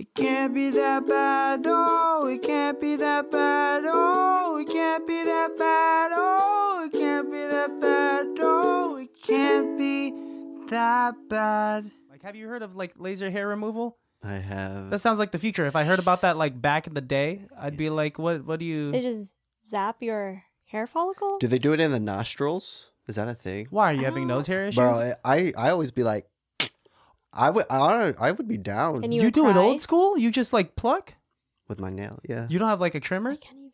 It can't be that bad, oh, it can't be that bad, oh, it can't be that bad, oh, it can't be that bad, oh, it can't be that bad. Like, have you heard of like laser hair removal? I have. That sounds like the future. If I heard about that like back in the day, I'd be like, what? What do you? They just zap your hair follicle. Do they do it in the nostrils? Is that a thing? Why are you I having nose hair oh. issues? Bro, I I always be like, I would I, I would be down And you, you would do it cry? old school. You just like pluck. with my nail. Yeah. You don't have like a trimmer. I can't even.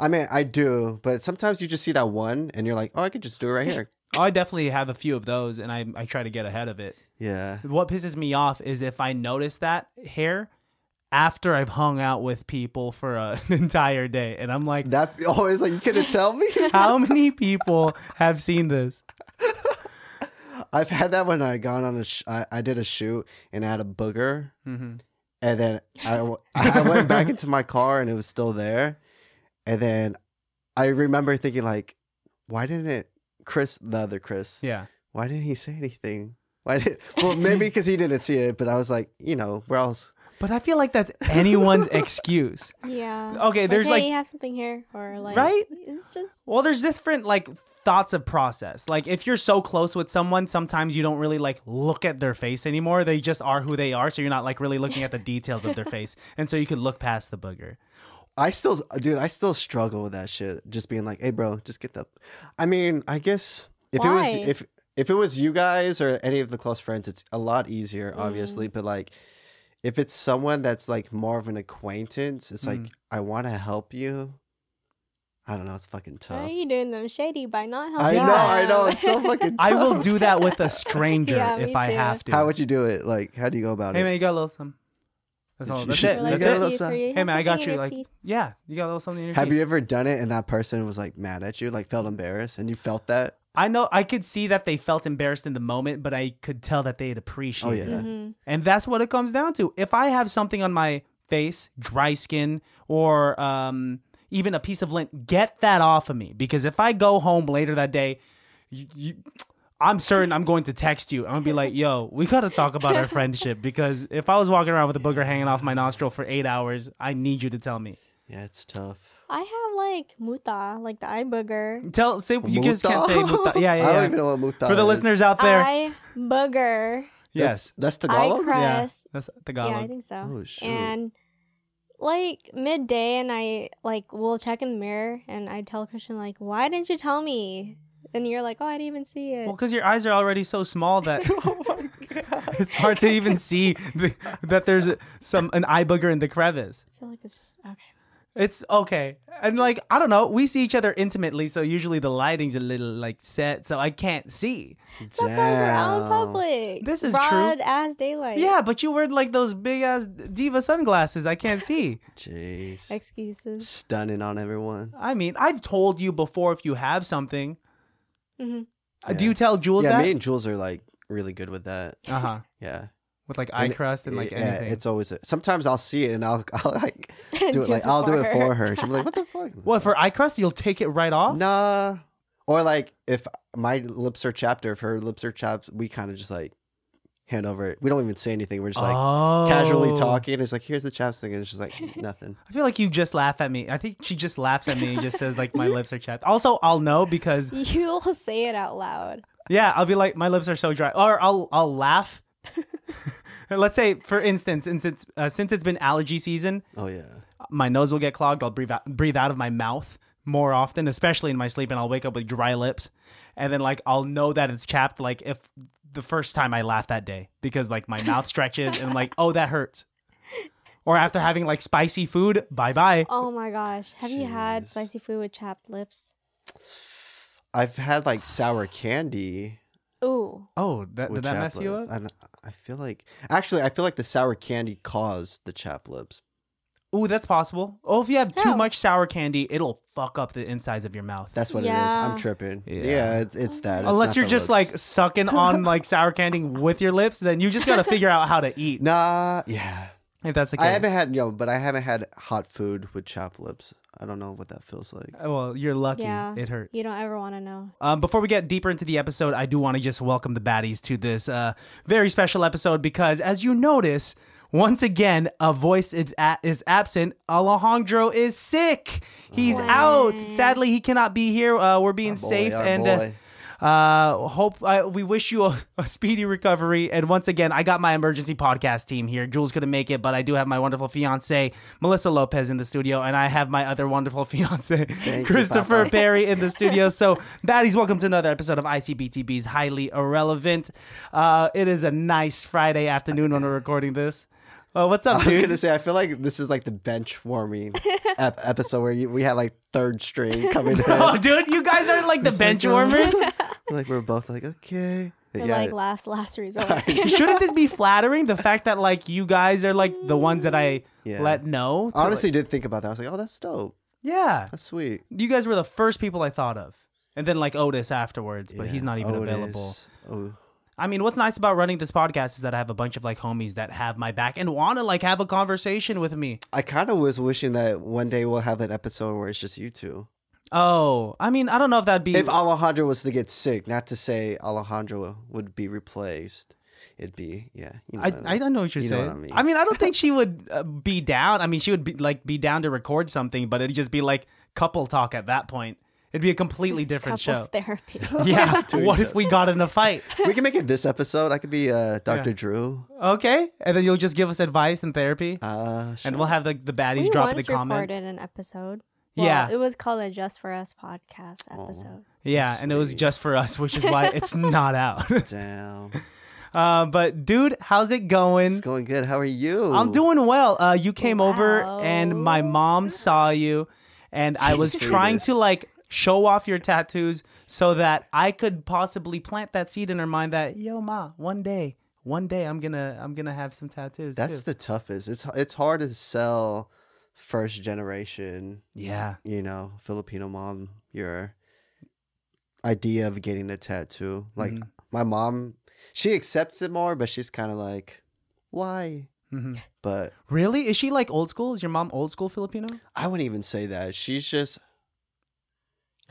I mean, I do, but sometimes you just see that one and you're like, oh, I could just do it right here. Oh, I definitely have a few of those, and I I try to get ahead of it. Yeah. What pisses me off is if I notice that hair after I've hung out with people for a, an entire day, and I'm like, That oh, always like you couldn't tell me. how many people have seen this? I've had that when I gone on a sh- I, I did a shoot and I had a booger, Mm-hmm. and then I I went back into my car and it was still there, and then I remember thinking like, why didn't it Chris the other Chris? Yeah. Why didn't he say anything? Why did well maybe because he didn't see it, but I was like, you know, where else? But I feel like that's anyone's excuse. Yeah. Okay, there's hey, like you have something here, or like, Right? It's just Well, there's different like thoughts of process. Like if you're so close with someone, sometimes you don't really like look at their face anymore. They just are who they are, so you're not like really looking at the details of their face, and so you could look past the booger. I still, dude, I still struggle with that shit. Just being like, hey, bro, just get the. I mean, I guess if it was if if it was you guys or any of the close friends, it's a lot easier, obviously. Mm. But like, if it's someone that's like more of an acquaintance, it's like Mm. I want to help you. I don't know. It's fucking why are tough. you doing them shady by not helping. I helping know, I them? know. It's so fucking. I will tough. do that with a stranger Yeah, if me I too. have to. How would you do it? Like, how do you go about it? hey it? man, you got a little some. That's all. Sh- That's sh- it. you Like That's got a it. little teeth, some- you Hey have man, I something got in you. your Like, teeth. yeah, you got a little something in your Have teeth. you ever done it and that person was like mad at you, like felt embarrassed, and you felt that? I know I could see that they felt embarrassed in the moment, but I could tell that they'd appreciate Oh, yeah. it. Mhm. And that's what it comes down to. If I have something on my face, dry skin, or um, even a piece of lint, get that off of me. Because if I go home later that day, you, you, I'm certain I'm going to text you. I'm gonna be like, "Yo, we gotta talk about our friendship." Because if I was walking around with a booger hanging off my nostril for eight hours, I need you to tell me. Yeah, it's tough. I have like muta, like the eye booger. Tell say you just can't say Muta? muta. Yeah, I don't even know what muta For the is. listeners out there, Eye booger. yes, That's, that's Eye Tagalog? yeah, crest. that's Yeah, I Tagalog. think so. Oh, shoot. And like midday, and I like will check in the mirror, and I tell Christian like, "Why didn't you tell me?" And you're like, "Oh, I didn't even see it." Well, because your eyes are already so small that oh it's hard to even see the, that there's a- some an eye booger in the crevice. I feel like it's just okay. It's okay, and like I don't know, we see each other intimately, so usually the lighting's a little like set, so I can't see. Sometimes we're out in public. This is true. Broad ass daylight. Yeah, but you wear like those big ass diva sunglasses. I can't see. Jeez. Excuses. Stunning on everyone. I mean, I've told you before if you have something. hmm Uh, Do you tell Jules yeah, that? me and Jules are like really good with that. uh huh. Yeah. With like eye And crust and like yeah, anything. it's always a, sometimes I'll see it and I'll I'll like do it like it I'll do it for for her. her. She'll be like, "What the fuck?" what for eye crust? You'll take it right off. Nah. Or like if my lips are chapped or if her lips are chapped, we kind of just like hand over it. We don't even say anything. We're just like casually Oh. talking. It's like, here's the chapstick, and it's just like nothing. I feel like you just laugh at me. I think she just laughs at me and just says like my lips are chapped. Also, I'll know because You'll say it out loud. yeah, I'll be like my lips are so dry, or I'll I'll laugh. Let's say, for instance, since uh, since it's been allergy season, Oh yeah. my nose will get clogged. I'll breathe out, breathe out of my mouth more often, especially in my sleep, and I'll wake up with dry lips. And then like I'll know that it's chapped like if the first time I laugh that day because like my mouth stretches and I'm like, oh that hurts. Or after having like spicy food, bye bye. Oh my gosh. Have you had spicy food with chapped lips? I've had like sour candy. Ooh. Oh, that, did that mess you lip. up? And I feel like actually, I feel like the sour candy caused the chap lips. Ooh, that's possible. Oh, if you have too How? much sour candy, it'll fuck up the insides of your mouth. That's what it is. I'm tripping. Yeah. Yeah, it's, it's that. It's Unless you're just lips. like sucking on like sour candy with your lips, then you just gotta figure out how to eat. Nah, yeah. If that's the case. I haven't had yo, but I haven't had hot food with chapped lips. I don't know what that feels like. Well, you're lucky. Yeah. It hurts. You don't ever want to know. Um, before we get deeper into the episode, I do want to just welcome the baddies to this uh, very special episode because, as you notice, once again, a voice is, a- is absent. Alejandro is sick. He's out. Sadly, he cannot be here. Uh, we're being boy, safe our and uh, boy. Uh, hope uh, we wish you a, a speedy recovery. And once again, I got my emergency podcast team here. Jules couldn't make it, but I do have my wonderful fiance Melissa Lopez in the studio, and I have my other wonderful fiance you, Christopher Papa. Perry in the studio. So, baddies, welcome to another episode of ICBTB's Highly Irrelevant. Uh, it is a nice Friday afternoon when we're recording this. Uh, what's up, dude? I up, was gonna say, I feel like this is like the bench warming ep- episode where you, we had like third string coming in. Oh, dude, you guys are like the It's bench uh, warmers. like we're both like, okay. We're Yeah. like last last resort. Shouldn't this be flattering? The fact that like you guys are like the ones that I Yeah. let know. to, I honestly like- did think about that. I was like, oh, that's dope. yeah, That's sweet. you guys were the first people I thought of, and then like Otis afterwards, but Yeah. he's not even Otis. available. Oh, I mean, what's nice about running this podcast is that I have a bunch of like homies that have my back and want to like have a conversation with me. I kind of was wishing that one day we'll have an episode where it's just you two. Oh, I mean, I don't know if that'd be. If Alejandro was to get sick, not to say Alejandro would be replaced, it'd be yeah. You know I, what I don't know what you're You saying. what I mean. I mean, I don't think she would uh, be down. I mean, she would be like be down to record something, but it'd just be like couple talk at that point. It'd be a completely different show. Couples show. therapy. Yeah. What if we got in a fight? we can make it this episode. I could be uh, Dr. Yeah. Drew. Okay, and then you'll just give us advice and therapy, Uh, and we'll have like the baddies we drop in the once comments. recorded an episode. Well, Yeah. it was called a Just for Us podcast episode. Yeah, and it was just for us, which is why it's not out. Damn. uh, but dude, how's it going? It's going good. How are you? I'm doing well. Uh, you came over and my mom saw you, and I was the trying to like show off your tattoos so that I could possibly plant that seed in her mind that yo ma, one day, one day I'm gonna I'm gonna have some tattoos. That's too. the toughest. It's it's hard to sell first generation, yeah. you know, Filipino mom your idea of getting a tattoo. Like Mhm. my mom, she accepts it more, but she's kind of like, why? hmm But Really? Is she like old school? Is your mom old school Filipino? I wouldn't even say that. She's just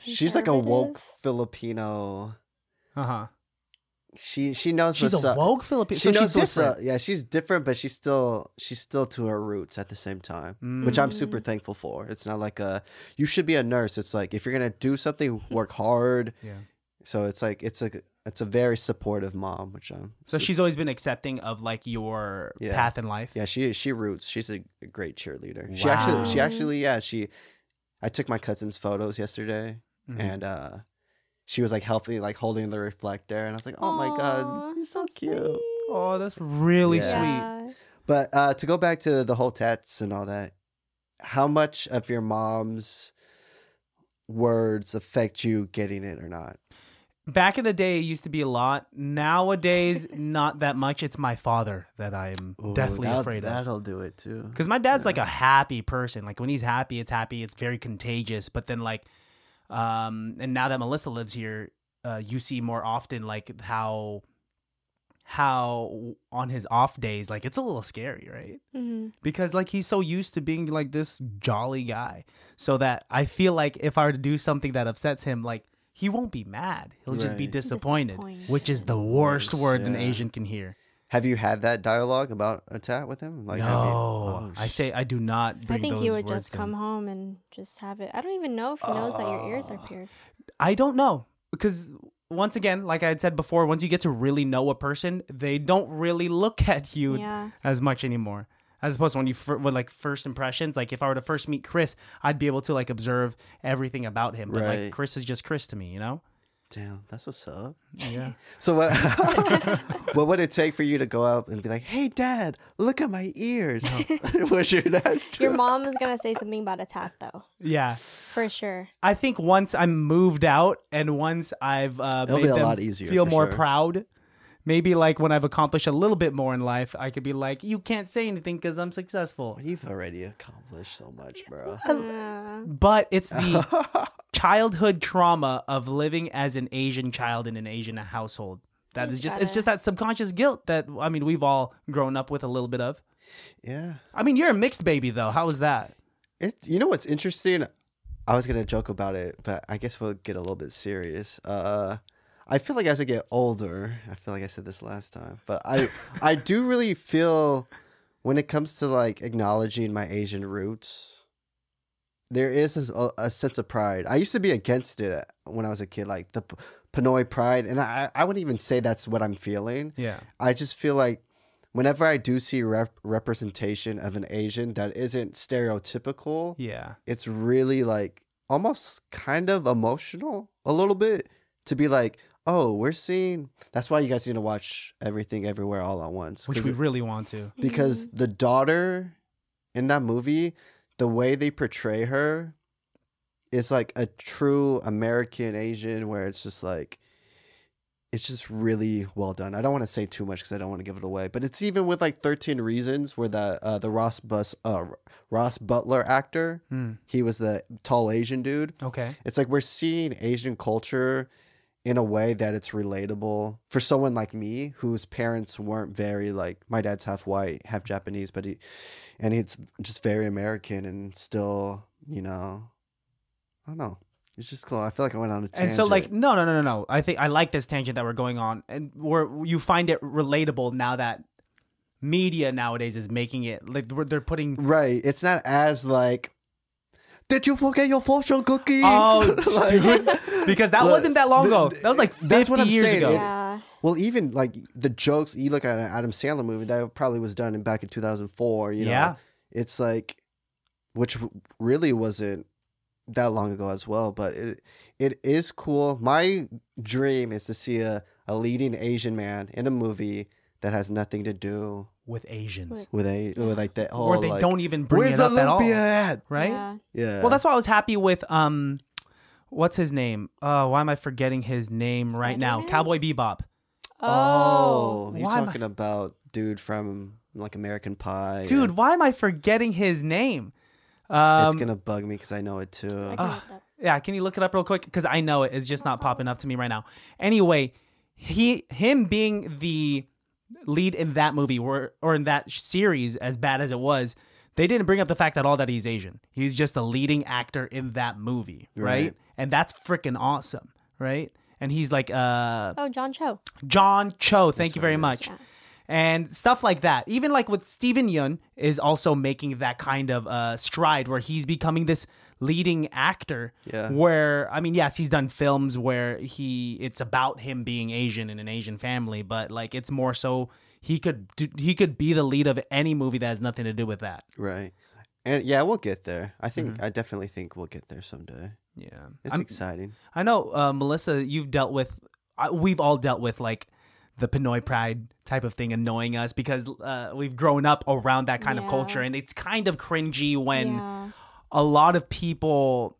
she's like a woke Filipino. Uh huh. She she knows She's what's a up. woke Filipino. She So knows she's what's different. up. Yeah, she's different, but she's still she's still to her roots at the same time, which I'm super Mm. thankful for. It's not like a you should be a nurse. It's like if you're gonna do something, work hard. Yeah. So it's like it's a it's a very supportive mom, which I'm. So su- she's always been accepting of like your Yeah. path in life. yeah she she roots. She's a, a great cheerleader. She actually she actually yeah she. I took my cousin's photos yesterday, Mhm. and uh, she was like healthy, like holding the reflector, and I was like, oh my god, you're so that's cute. sweet. Oh, that's really Yeah. sweet. But uh, to go back to the whole tats and all that, how much of your mom's words affect you getting it or not? Back in the day, it used to be a lot. Nowadays, not that much. It's my father that I'm definitely that'll- afraid of. That'll do it too. Because my dad's like a happy person. Like when he's happy, it's happy. It's very contagious. But then like, um, and now that Melissa lives here, uh, you see more often like how, how on his off days, like it's a little scary, right? Mhm. because like he's so used to being like this jolly guy so that i feel like if i were to do something that upsets him like he won't be mad he'll just be disappointed, Disappointed. which is the worst Worst, word an asian can hear Have you had that dialogue about a tat with him? Like, no have you- oh, i say i do not I think those he would words just in. come home and just have it. I don't even know if he knows that your ears are Ah. pierced. i don't know because once again like i had said before once you get to really know a person they don't really look at you Yeah. as much anymore as opposed to when you fir- with like first impressions like if i were to first meet chris i'd be able to like observe everything about him but like chris is just chris to me you know Damn, that's what's up. yeah So what? what would it take for you to go out and be like, "Hey, Dad, look at my ears"? What's your dad? do? Your mom is gonna say something about a tat though, yeah for sure. I think once I'm moved out and once I've uh, It'll made be a them lot easier, feel more sure. proud, maybe like when I've accomplished a little bit more in life, I could be like, "You can't say anything because I'm successful." You've already accomplished so much, bro. But it's the childhood trauma of living as an Asian child in an Asian household. That You is just gotta- it's just that subconscious guilt that I mean we've all grown up with a little bit of. yeah. I mean, you're a mixed baby though. How was that? It's you know what's interesting. I was gonna joke about it, but I guess we'll get a little bit serious. Uh, I feel like as I get older, I feel like I said this last time, but I I do really feel when it comes to like acknowledging my Asian roots, there is a, a sense of pride. I used to be against it when I was a kid, like the Pinoy pride, and I I wouldn't even say that's what I'm feeling. Yeah. I just feel like whenever I do see rep- representation of an Asian that isn't stereotypical, Yeah. it's really like almost kind of emotional a little bit to be like, oh, we're seeing. That's why you guys need to watch everything everywhere all at once. which we it- really want to. because the daughter in that movie, the way they portray her is like a true American Asian, where it's just like. It's just really well done. I don't want to say too much because I don't want to give it away. But it's even with like Thirteen Reasons, where the uh, the Ross Bus uh, Ross Butler actor, Hmm. he was the tall Asian dude. Okay. It's like we're seeing Asian culture in a way that it's relatable for someone like me whose parents weren't very like my dad's half white, half Japanese, but he and it's just very American and still, you know, I don't know. It's just cool. I feel like I went on a tangent. And so, like, no, no, no, no, no. I think I like this tangent that we're going on, and where you find it relatable now that media nowadays is making it like they're putting. right, it's not as like. Did you forget your fortune cookie? Oh, Like- dude, because that Look, wasn't that long th- ago. That was like that's what fifty I'm years saying. ago. Yeah. Well, even like the jokes, you look at an Adam Sandler movie that probably was done in back in 2004. You know, Yeah. it's like, which really wasn't that long ago as well. But it it is cool. My dream is to see a, a leading Asian man in a movie that has nothing to do with Asians, with a with like that whole or they like, don't even bring Where's it the up at all, lumpia at? right? Yeah. Yeah. Well, that's why I was happy with um, what's his name? Uh, why am I forgetting his name right now? Spider-Man? Cowboy Bebop. oh, you're Why am I- talking about dude from like American Pie. Dude, and why am I forgetting his name? Um, it's gonna bug me because I know it too. I can look it up. Yeah, can you look it up real quick? Because I know it. It's just not popping up to me right now. Anyway, he him being the lead in that movie or or in that series, as bad as it was, they didn't bring up the fact at all that he's Asian. He's just a leading actor in that movie, right? Right. And that's freaking awesome, right? And he's like uh Oh, John Cho. John Cho. Thank you very much. Yeah. And stuff like that. Even like with Steven Yeun is also making that kind of uh, stride where he's becoming this leading actor. Yeah. Where I mean, yes, he's done films where he it's about him being Asian in an Asian family, but like it's more so he could do, he could be the lead of any movie that has nothing to do with that. Right. And yeah, we'll get there. I think Mm-hmm. I definitely think we'll get there someday. Yeah. It's I'm- exciting. I know, uh, Melissa, you've dealt with, uh, we've all dealt with like the Pinoy pride type of thing annoying us because uh, we've grown up around that kind of culture. And it's kind of cringy when yeah. a lot of people,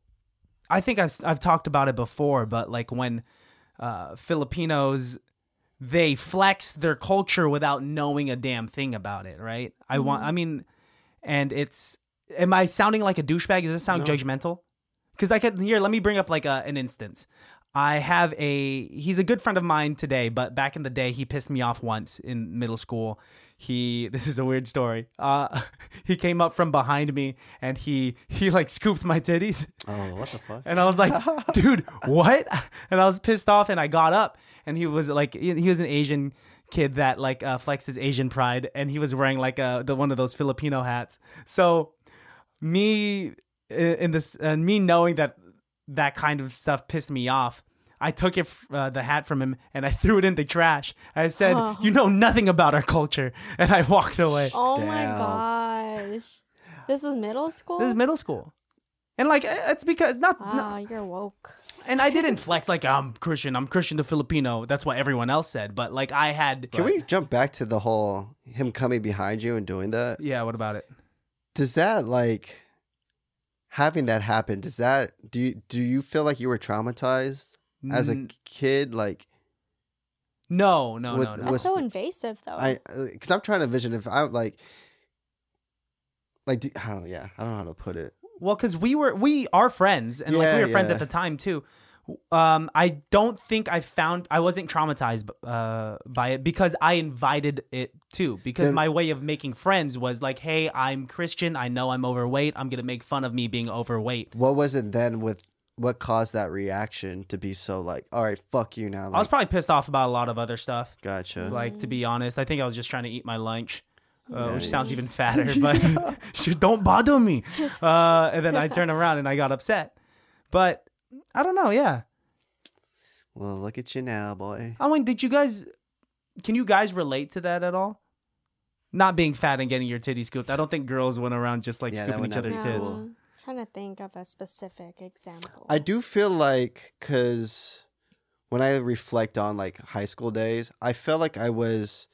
I think I, have talked about it before, but like when uh, Filipinos, they flex their culture without knowing a damn thing about it, right? I want, I mean, and it's, am I sounding like a douchebag? Does this sound No. judgmental? Because I could here. Let me bring up like a, an instance. I have a. He's a good friend of mine today, but back in the day, he pissed me off once in middle school. He. This is a weird story. Uh, he came up from behind me and he he like scooped my titties, Oh, what the fuck? and I was like, dude, what? And I was pissed off, and I got up, and he was like, he was an Asian kid that like uh, flexed his Asian pride, and he was wearing like uh, the one of those Filipino hats. So me in this and me knowing that that kind of stuff pissed me off i took it uh, the hat from him and i threw it in the trash i said Oh. you know nothing about our culture and i walked away Oh my gosh. This is middle school? this is middle school and like it's because not, Wow, not you're woke. and i didn't flex like i'm christian i'm christian to filipino that's what everyone else said but like i had Can we jump back to the whole him coming behind you and doing that? yeah what about it Does that like having that happen? Does that do you do you feel like you were traumatized as a kid? Like no no with- no no That's so invasive, though. I uh, because I'm trying to vision if I like like do- I don't yeah I don't know how to put it. Well, because we were we are friends, and like we were friends at the time too. Um, I don't think I found I wasn't traumatized uh, by it because I invited it too. Because Then- my way of making friends was like, "Hey, I'm Christian. I know I'm overweight. I'm gonna make fun of me being overweight." What was it then with what caused that reaction to be so like all right fuck you now? I was probably pissed off about a lot of other stuff. gotcha. Like to be honest, I think I was just trying to eat my lunch. uh, Yeah, which yeah. sounds even fatter. But don't bother me. Uh, and then I turned around and I got upset. But I don't know. Yeah. Well, look at you now, boy. I mean, did you guys? Can you guys relate to that at all? Not being fat and getting your titties scooped. I don't think girls went around just like Yeah, that scooping would each never other's be tits. cool. trying to think of a specific example. I do feel like because when I reflect on like high school days, I felt like I was,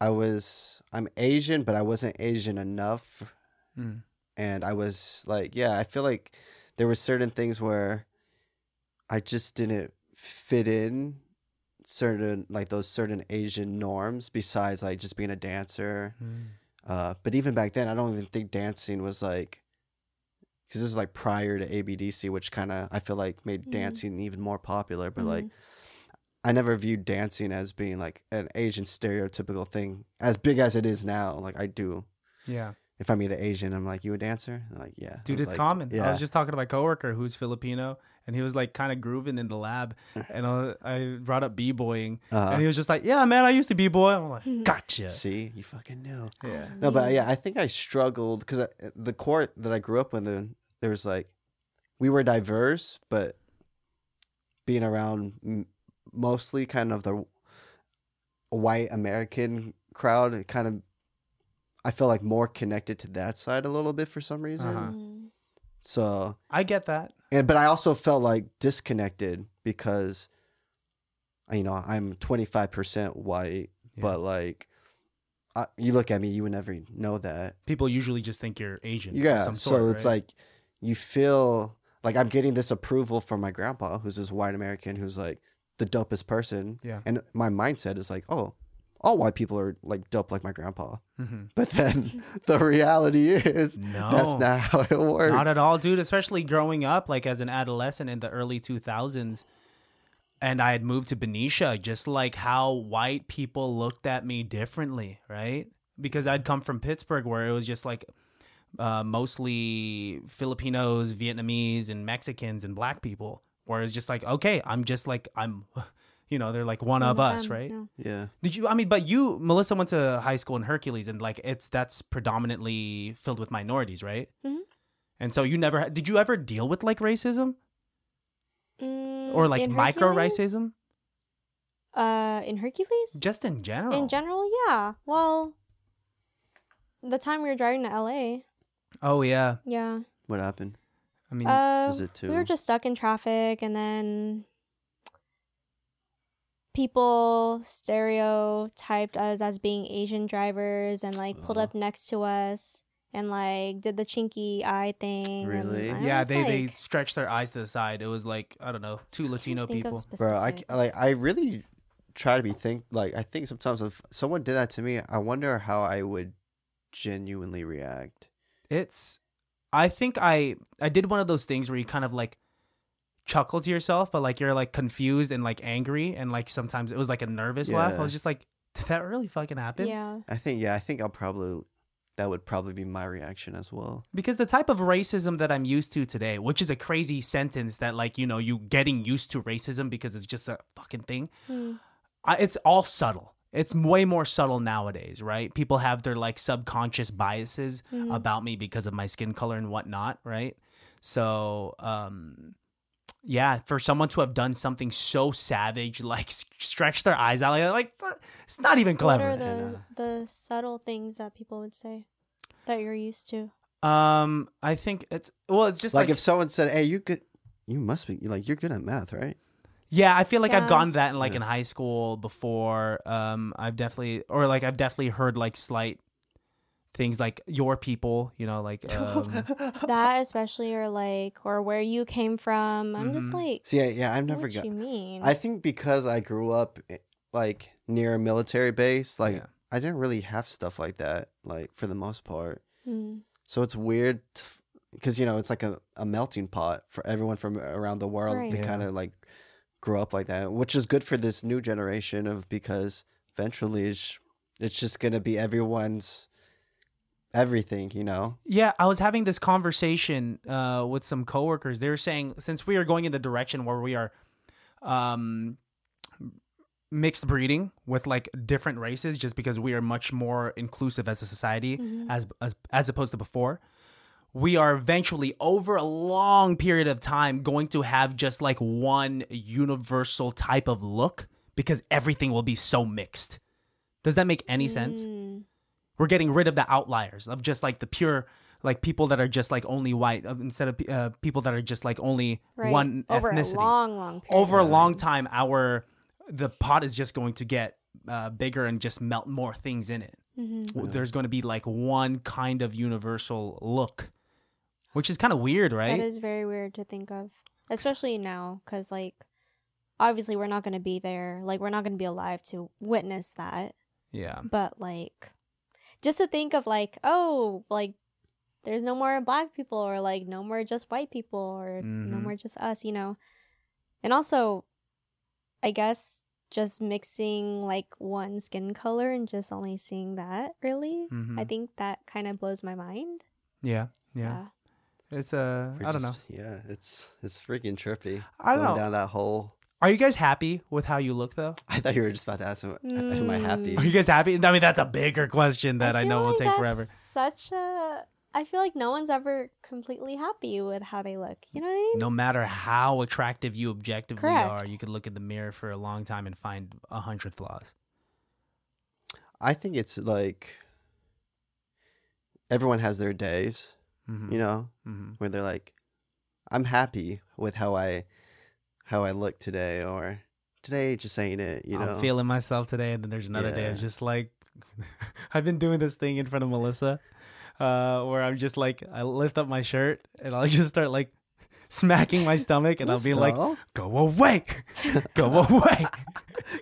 I was, I'm Asian, but I wasn't Asian enough, Mm. and I was like, yeah, I feel like there were certain things where I just didn't fit in certain like those certain Asian norms. Besides like just being a dancer, Mm. uh, but even back then, I don't even think dancing was like, because this is like prior to ABDC, which kind of I feel like made Mhm. dancing even more popular. But like, Mhm. I never viewed dancing as being like an Asian stereotypical thing, as big as it is now. Like I do. Yeah. If I meet an Asian, I'm like, "You a dancer?" They're like, yeah, Dude, it's like, common. I was just talking to my coworker who's Filipino, and he was like kind of grooving in the lab, and I, I brought up b-boying, uh, and he was just like, "Yeah, man, I used to b-boy." I'm like, "Gotcha." see, you fucking knew. Yeah. No, but yeah, I think I struggled because the court that I grew up in, the, there was like, we were diverse, but being around mostly kind of the white American crowd, it kind of, I felt like more connected to that side a little bit for some reason. Uh-huh. Mm. So, I get that. and but I also felt like disconnected because, you know, I'm 25% white, Yeah. but like, I, you look at me, you would never know that. People usually just think you're Asian. Yeah. so it's right? like you feel like I'm getting this approval from my grandpa, who's this white American who's like the dopest person. Yeah. And my mindset is like, oh, all white people are like dope like my grandpa. Mhm. But then the reality is No. that's not how it works. Not at all, dude. Especially growing up, like as an adolescent in the early 2000s, and I had moved to Benicia, just like how white people looked at me differently, right? Because I'd come from Pittsburg, where it was just like uh, mostly Filipinos, Vietnamese, and Mexicans and black people. Where it's just like, okay, I'm just like I'm, you know, they're like one of One us, them, right? yeah. Yeah. Did you? I mean, but you, Melissa, went to high school in Hercules, and like it's that's predominantly filled with minorities, right? Mhm. And so you never did you ever deal with like racism Mm, or like micro racism, Uh, in Hercules. just in general? In general, yeah. Well, the time we were driving to LA, oh yeah, yeah. What happened? I mean, Uh, Was it too? we were just stuck in traffic, and then people stereotyped us as being Asian drivers, and like pulled Uh-huh. up next to us, and like did the chinky eye thing. Really? I yeah, was they they stretched their eyes to the side. It was like I don't know, two Latino people. Bro, I like I really try to be think like I think sometimes if someone did that to me, I wonder how I would genuinely react. It's, I think I I did one of those things where you kind of like chuckle to yourself, but like you're like confused and like angry, and like sometimes it was like a nervous laugh. I was just like, did that really fucking happen? yeah. I think yeah, I think I'll probably that would probably be my reaction as well. Because the type of racism that I'm used to today, which is a crazy sentence that like, you know, you getting used to racism because it's just a fucking thing. Hmm. I, it's all subtle. It's way more subtle nowadays, right? People have their like subconscious biases Mhm. about me because of my skin color and whatnot, right? So, um, yeah, for someone to have done something so savage, like stretch their eyes out, like, like it's not even clever. What clever. are And, the uh, the subtle things that people would say that you're used to? Um, I think it's well, it's just like, like, if someone said, "Hey, you good? You must be like you're good at math, right?" Yeah, I feel like I've gone to that in like Yeah. in high school before. Um, I've definitely or like I've definitely heard like slight things like your people, you know, like um, that especially or like or where you came from. I'm just Mhm. like, See, yeah, yeah, I've never what got. you mean? I think because I grew up eh, like near a military base, like Yeah. I didn't really have stuff like that, like for the most part. Hmm. So it's weird because you know it's like a, a melting pot for everyone from around the world. Right. They Yeah. kind of like grow up like that, which is good for this new generation of because eventually it's, it's just gonna be everyone's everything, you know. yeah, I was having this conversation uh with some coworkers. They were saying since we are going in the direction where we are um mixed breeding with like different races just because we are much more inclusive as a society as, as as opposed to before we are eventually over a long period of time going to have just like one universal type of look because everything will be so mixed does that make any sense Mm. We're getting rid of the outliers of just like the pure like people that are just like only white uh, instead of uh, people that are just like only Right. one over ethnicity a long, long period. over a of long time. time our the pot is just going to get uh, bigger and just melt more things in it Mhm. W- there's going to be like one kind of universal look which is kind of weird right That is very weird to think of, especially now, because like obviously we're not going to be there. Like we're not going to be alive to witness that. yeah But like, just to think of like, oh, like there's no more black people, or like no more just white people, or no Mhm. more just us, you know. And also, I guess just mixing like one skin color and just only seeing that really, Mhm. I think that kind of blows my mind. yeah yeah it's uh i don't know Yeah, it's it's freaking trippy. I don't know. down that hole. Are you guys happy with how you look though I thought you were just about to ask him, am I happy? are you guys happy i mean that's a bigger question that i, feel know will take that's forever Such a. I feel like no one's ever completely happy with how they look. You know what I mean? no matter how attractive you objectively Correct. are, you could look in the mirror for a long time and find a hundred flaws. I think it's like everyone has their days, Mm-hmm. you know, hmm where they're like, I'm happy with how I how I look today, or today just ain't it, you know. I'm feeling myself today, and then there's another day. It's Yeah. just like I've been doing this thing in front of Melissa, uh, where I'm just like I lift up my shirt and I'll just start like smacking my stomach, and I'll be like, "Go away, go away."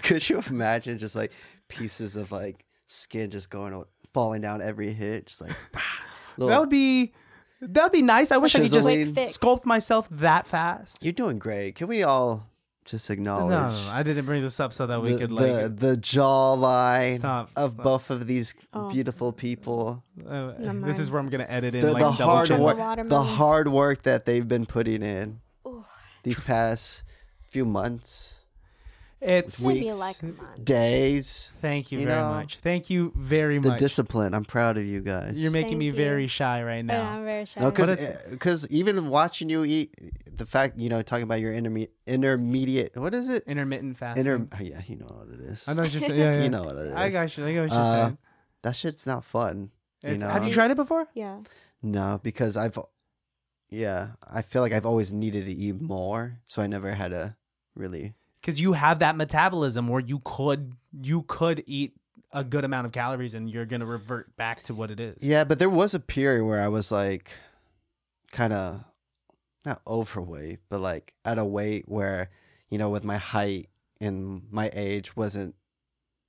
could you imagine just like pieces of like skin just going o- falling down every hit, just like little- That would be that would be nice. I wish I could just Chiseling. Sculpt myself that fast. You're doing great. Can we all just acknowledge no, no, I didn't bring this up so that we the, could like the jawline Stop, of stop. both of these Oh. beautiful people? Uh, Never this is where I'm gonna edit in The, like the hard work, the hard work that they've been putting in Ooh. these past few months, It's Maybe Weeks. like days. thank you, You very know, much. Thank you very The much. The discipline. I'm proud of you guys. You're making Thank me you. very shy right But now. I'm very shy. No, But because it's- even watching you eat, the fact you know talking about your interme- intermediate, what is it? Intermittent fasting. Inter- oh, yeah, you know what it is. I know what you're saying. Yeah, yeah. You know what it is. I got you. I got what you're Uh, saying. That shit's not fun. you know? Have you tried it before? yeah. No, because I've, yeah, I feel like I've always needed to eat more, so I never had a really. Because you have that metabolism where you could you could eat a good amount of calories and you're gonna revert back to what it is. Yeah, but there was a period where I was like, kind of, not overweight, but like at a weight where, you know, with my height and my age, wasn't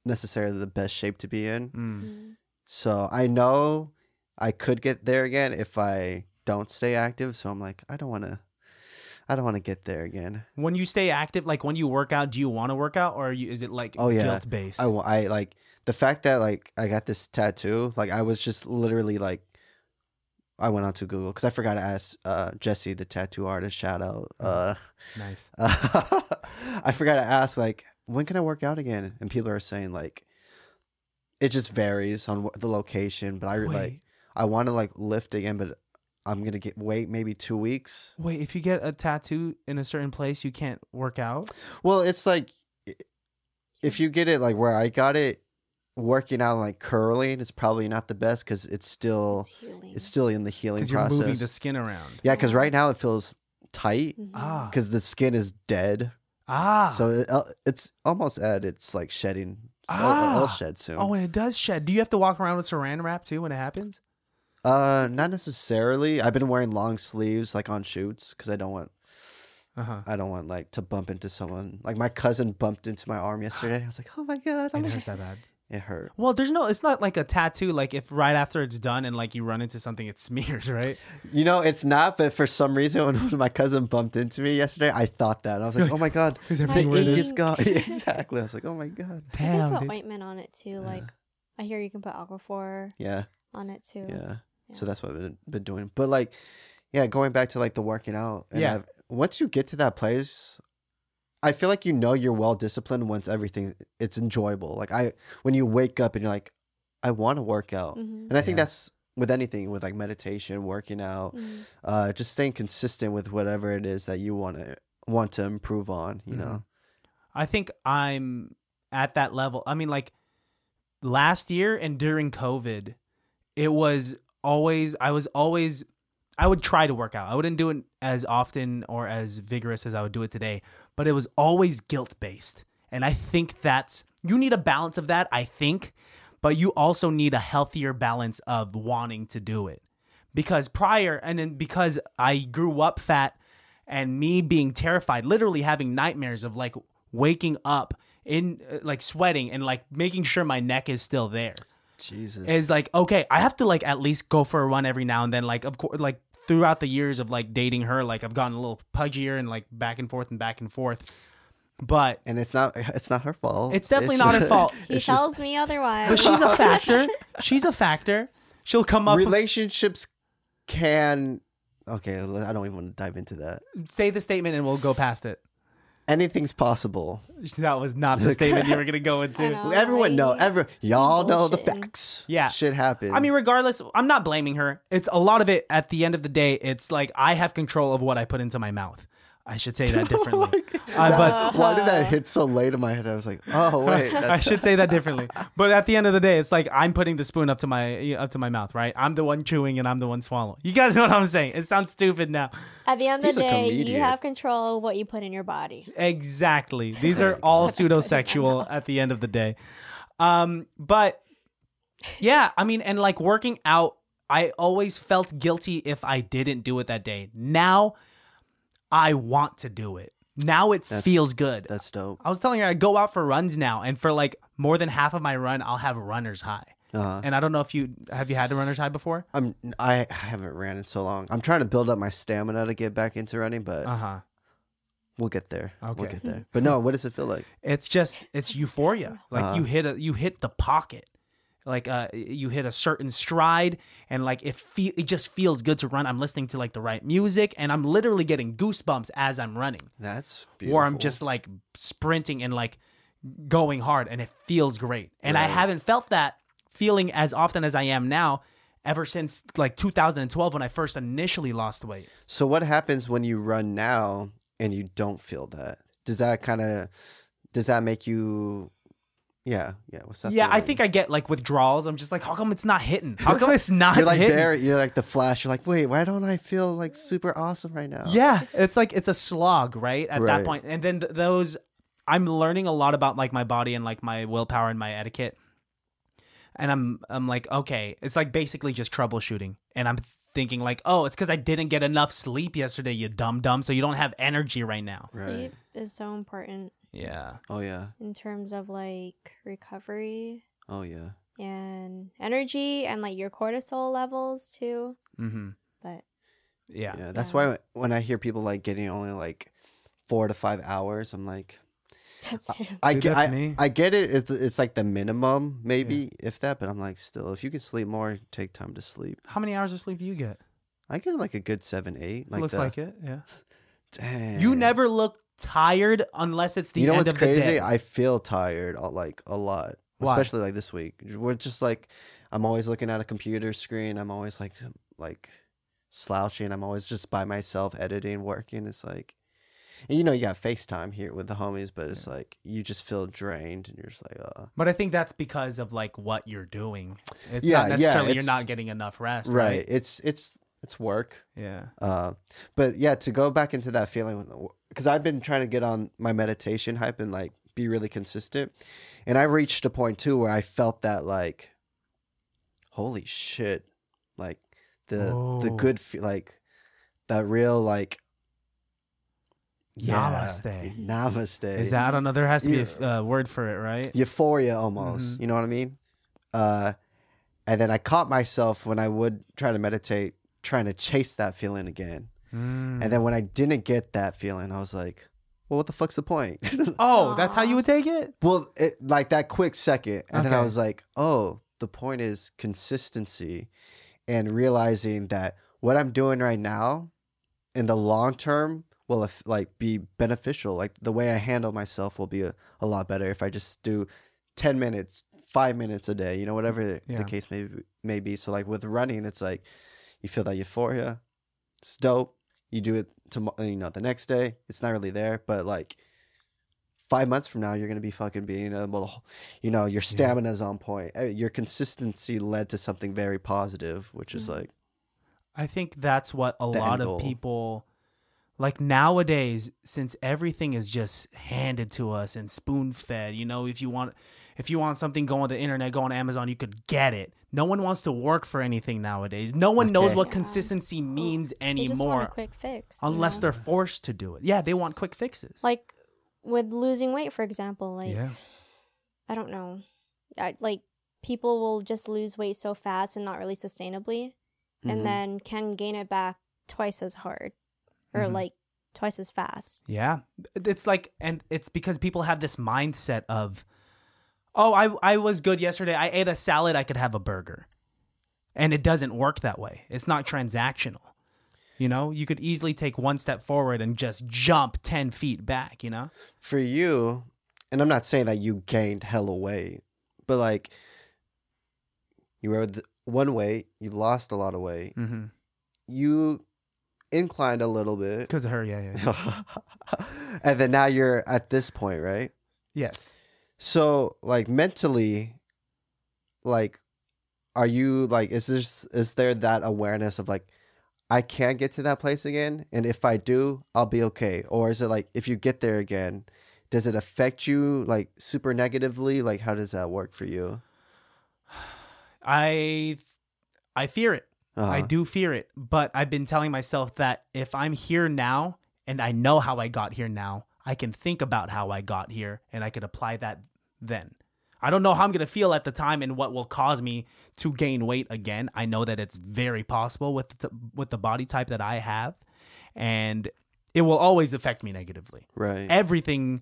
necessarily the best shape to be in. Mm. Mm. So I know I could get there again if I don't stay active. So I'm like, I don't want to. I don't want to get there again. When you stay active, like when you work out, do you want to work out or are you, is it like Oh, yeah. guilt based? I, I like the fact that like I got this tattoo. Like I was just literally like, I went on to Google because I forgot to ask uh, Jesse, the tattoo artist. Shout out. Uh, nice. I forgot to ask like, when can I work out again? And people are saying like, it just varies on the location. But I Wait, like I want to like lift again, but I'm gonna get wait maybe two weeks. wait, if you get a tattoo in a certain place, you can't work out? Well, it's like if you get it like where I got it, working out like curling, it's probably not the best because it's still It's it's still in the healing Because you're process. moving the skin around. yeah, because right now it feels tight Mhm. Ah. because the skin is dead, Ah. so it, uh, it's almost at its like shedding. It'll, it'll Ah. shed soon. oh, and it does shed. Do you have to walk around with saran wrap too when it happens? Uh, not necessarily. I've been wearing long sleeves like on shoots because I don't want Uh huh. I don't want like to bump into someone. Like my cousin bumped into my arm yesterday. I was like, oh my god, I'm It hurts that bad. it hurt. Well, there's no. It's not like a tattoo. Like if right after it's done and like you run into something, it smears, right? You know, it's not, but for some reason, when my cousin bumped into me yesterday, I thought that. I was like, oh my god, Is everything where it ink is? is gone. exactly. I was like, oh my god. You can put dude. ointment on it too. Like I hear you can put Aquaphor Yeah, on it too. yeah. So that's what I've been, been doing. But like, yeah, going back to like the working out. And Yeah. I've, once you get to that place, I feel like you know you're well disciplined once everything it's enjoyable. Like I when you wake up and you're like, I want to work out, Mhm. and I think Yeah. that's with anything with like meditation, working out, Mhm. uh, just staying consistent with whatever it is that you want to want to improve on. You know, I think I'm at that level. I mean, like last year and during COVID, it was always, I was always, I would try to work out. I wouldn't do it as often or as vigorous as I would do it today, but it was always guilt based. And I think that's, you need a balance of that, I think, but you also need a healthier balance of wanting to do it. Because prior, and then because I grew up fat and me being terrified, literally having nightmares of like waking up in like sweating and like making sure my neck is still there Jesus. is like okay i have to like at least go for a run every now and then like of course like throughout the years of like dating her like i've gotten a little pudgier and like back and forth and back and forth but and it's not it's not her fault. It's definitely not her fault. He it's just- tells me otherwise. but she's a factor she's a factor she'll come up with- relationships can okay i don't even want to dive into that say the statement and we'll go past it anything's possible that was not the statement you were gonna go into know, everyone know ever y'all know the facts Yeah. shit happens I mean, regardless, I'm not blaming her. It's a lot of it. At the end of the day, it's like I have control of what I put into my mouth. I should say that differently. uh, but why did that hit so late in my head i was like oh wait I should say that differently. But at the end of the day, it's like I'm putting the spoon up to my up to my mouth, right? I'm the one chewing and I'm the one swallowing. You guys know what I'm saying? It sounds stupid now. At the end of He's the a day, you have control of what you put in your body. Exactly. These are all pseudosexual at the end of the day. Um, but yeah, I mean, and like working out, I always felt guilty if I didn't do it that day. Now I want to do it. Now it That's- feels good. that's dope I was telling her I go out for runs now, and for like more than half of my run, I'll have runner's high. uh, And I don't know if you have you had the runner's high before. i'm i haven't ran in so long i'm trying to build up my stamina to get back into running but Uh huh. we'll get there we'll get there but no what does it feel like It's just it's euphoria. Like Uh-huh. you hit a you hit the pocket. Like uh you hit a certain stride and like it feel it just feels good to run. I'm listening to like the right music and I'm literally getting goosebumps as I'm running. that's beautiful Or I'm just like sprinting and like going hard and it feels great. And I haven't felt that feeling as often as I am now ever since like 2012 when I first initially lost weight. So what happens when you run now and you don't feel that? Does that kind of does that make you yeah, yeah, what's that? Yeah, I think I get like withdrawals. I'm just like, how come it's not hitting? How come it's not you're like hitting? Barry, you're like the flash. You're like, "Wait, why don't I feel like super awesome right now?" Yeah, it's like it's a slog, right? At that Right. point. And then th- those I'm learning a lot about like my body and like my willpower and my etiquette. And I'm I'm like, okay, it's like basically just troubleshooting. And I'm thinking like, oh, it's cuz I didn't get enough sleep yesterday, you dumb dumb, so you don't have energy right now. Right. Sleep is so important Yeah. Oh yeah. in terms of like recovery Oh yeah. and energy and like your cortisol levels too. Mhm. But Yeah. Yeah, that's Yeah. why when I hear people like getting only like 4 to 5 hours, I'm like that's I Dude, get that's I, me. I get it. It's, it's like the minimum maybe if that, but I'm like still if you can sleep more, take time to sleep. How many hours of sleep do you get? I get like a good 7 8 like Looks the, like it. Yeah. Dang. You never look tired unless it's the you know end what's of crazy? the day. I feel tired like a lot, Why? especially like this week. We're just like I'm always looking at a computer screen. I'm always like like slouching. I'm always just by myself editing, working. It's like, and you know, you got FaceTime here with the homies, but it's like you just feel drained, and you're just like, uh, But I think that's because of like what you're doing. It's Yeah, not yeah, necessarily you're not getting enough rest, right. right? It's it's it's work. Yeah. Uh, but yeah, to go back into that feeling, because I've been trying to get on my meditation hype and like be really consistent, and I reached a point too where I felt that like, holy shit, like the the good fe- like that real like. Yeah, Namaste. namaste. Is that I don't know. There has to be a uh, word for it, right? euphoria almost? Mhm. You know what I mean? Uh, and then I caught myself when I would try to meditate, trying to chase that feeling again. Mm. And then when I didn't get that feeling, I was like, well, what the fuck's the point? oh, that's how you would take it. well, it, like that quick second. And then I was like, oh, the point is consistency and realizing that what I'm doing right now in the long term will if, like be beneficial. Like the way I handle myself will be a, a lot better if I just do ten minutes, five minutes a day. You know, whatever the- Yeah. the case may be, may be. So like with running, it's like you feel that euphoria. It's dope. You do it tomorrow. You know, the next day, it's not really there, but like. Five months from now, you're gonna be fucking being able, you know, your stamina's on point. Uh, Your consistency led to something very positive, which is like I think that's what a lot of people like nowadays since everything is just handed to us and spoon fed, you know, if you want if you want something go on the internet, go on Amazon, you could get it. No one wants to work for anything nowadays. No one knows what Yeah. consistency means They just want anymore a quick fix. you unless know? they're forced to do it. Yeah, they want quick fixes. like with losing weight, for example. Like yeah. I don't know, I, like people will just lose weight so fast and not really sustainably, and then can gain it back twice as hard, or Mhm. like twice as fast. Yeah. It's like and it's because people have this mindset of oh, I I was good yesterday. I ate a salad, I could have a burger. And it doesn't work that way. It's not transactional. You know, you could easily take one step forward and just jump 10 feet back, you know? for you, and I'm not saying that you gained hella weight, but like you were one weight, you lost a lot of weight, Mm-hmm. you inclined a little bit, Because of her, yeah, yeah. and then now you're at this point, right? yes. So like mentally, like, are you like is this is there that awareness of like I can't get to that place again, and if I do, I'll be okay, or is it like if you get there again, does it affect you like super negatively? Like how does that work for you? I I fear it. I Uh-huh. do fear it, but I've been telling myself that if I'm here now and I know how I got here now, I can think about how I got here and I could apply that then. I don't know how I'm going to feel at the time and what will cause me to gain weight again. I know that it's very possible with the, with the body type that I have and it will always affect me negatively right. everything